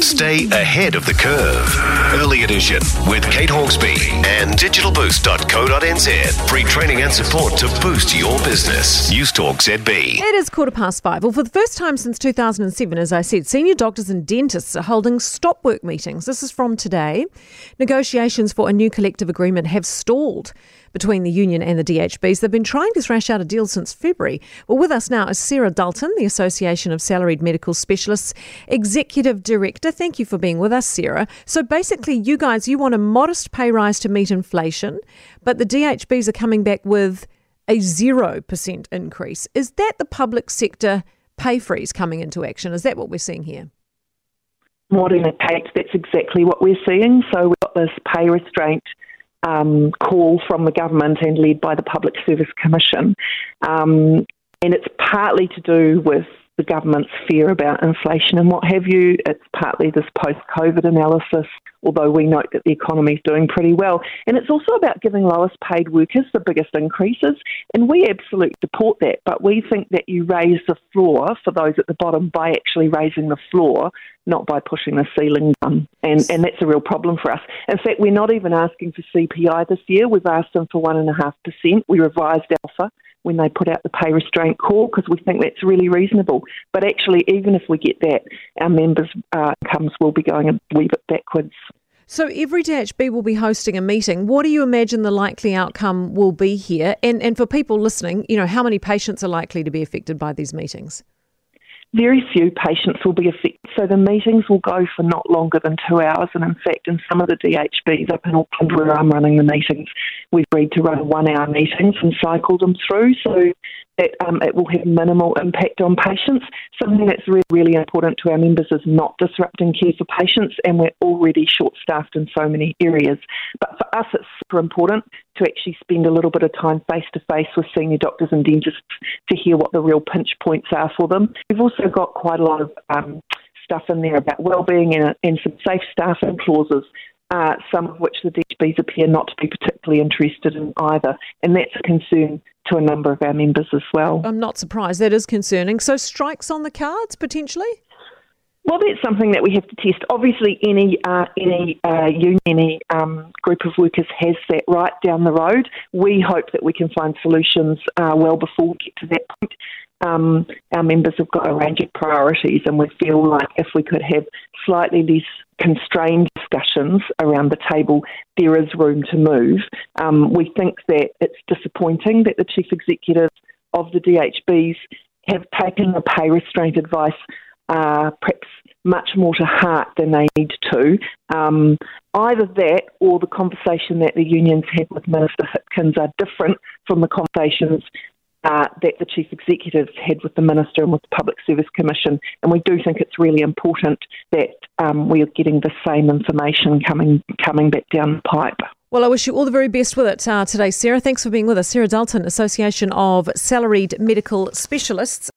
Stay ahead of the curve. Early Edition with Kate Hawkesby and digitalboost.co.nz. Free training and support to boost your business. News Talk ZB. It is quarter past five. Well, for the first time since 2007, as I said, senior doctors and dentists are holding stop work meetings. This is from today. Negotiations for a new collective agreement have stalled between the union and the DHBs. They've been trying to thrash out a deal since February. Well, with us now is Sarah Dalton, the Association of Salaried Medical Specialists Executive Director. Thank you for being with us, Sarah. So basically, you guys, you want a modest pay rise to meet inflation, but the DHBs are coming back with a 0% increase. Is that the public sector pay freeze coming into action? Is that what we're seeing here? What indicates that's exactly what we're seeing. So we've got this pay restraint um, call from the government and led by the Public Service Commission. Um, and it's partly to do with the government's fear about inflation and what have you. It's partly this post COVID analysis, although we note that the economy is doing pretty well. And it's also about giving lowest paid workers the biggest increases. And we absolutely support that. But we think that you raise the floor for those at the bottom by actually raising the floor, not by pushing the ceiling down. And, and that's a real problem for us. In fact, we're not even asking for CPI this year. We've asked them for 1.5%. We revised alpha when they put out the pay restraint call because we think that's really reasonable. But actually, even if we get that, our members' uh, incomes will be going a wee bit backwards. So every DHB will be hosting a meeting. What do you imagine the likely outcome will be here? And and for people listening, you know, how many patients are likely to be affected by these meetings? very few patients will be affected. So the meetings will go for not longer than two hours. And in fact, in some of the DHBs up in Auckland where I'm running the meetings, we've agreed to run one hour meetings and cycle them through. So it, um, it will have minimal impact on patients. Something that's really, really important to our members is not disrupting care for patients, and we're already short staffed in so many areas. But for us, it's super important to actually spend a little bit of time face to face with senior doctors and dentists to hear what the real pinch points are for them. We've also got quite a lot of um, stuff in there about wellbeing and, and some safe staffing clauses uh, some of which the DHBs appear not to be particularly interested in either. And that's a concern to a number of our members as well. I'm not surprised. That is concerning. So, strikes on the cards potentially? Well, that's something that we have to test. Obviously, any uh, any uh, union, any um, group of workers has that right down the road. We hope that we can find solutions uh, well before we get to that point. Um, our members have got a range of priorities, and we feel like if we could have slightly less constrained discussions around the table, there is room to move. Um, we think that it's disappointing that the chief executives of the DHBs have taken the pay restraint advice uh, perhaps much more to heart than they need to. Um, either that or the conversation that the unions had with Minister Hipkins are different from the conversations uh, that the chief executives had with the minister and with the Public Service Commission. And we do think it's really important that um, we are getting the same information coming coming back down the pipe. Well, I wish you all the very best with it uh, today, Sarah. Thanks for being with us. Sarah Dalton, Association of Salaried Medical Specialists.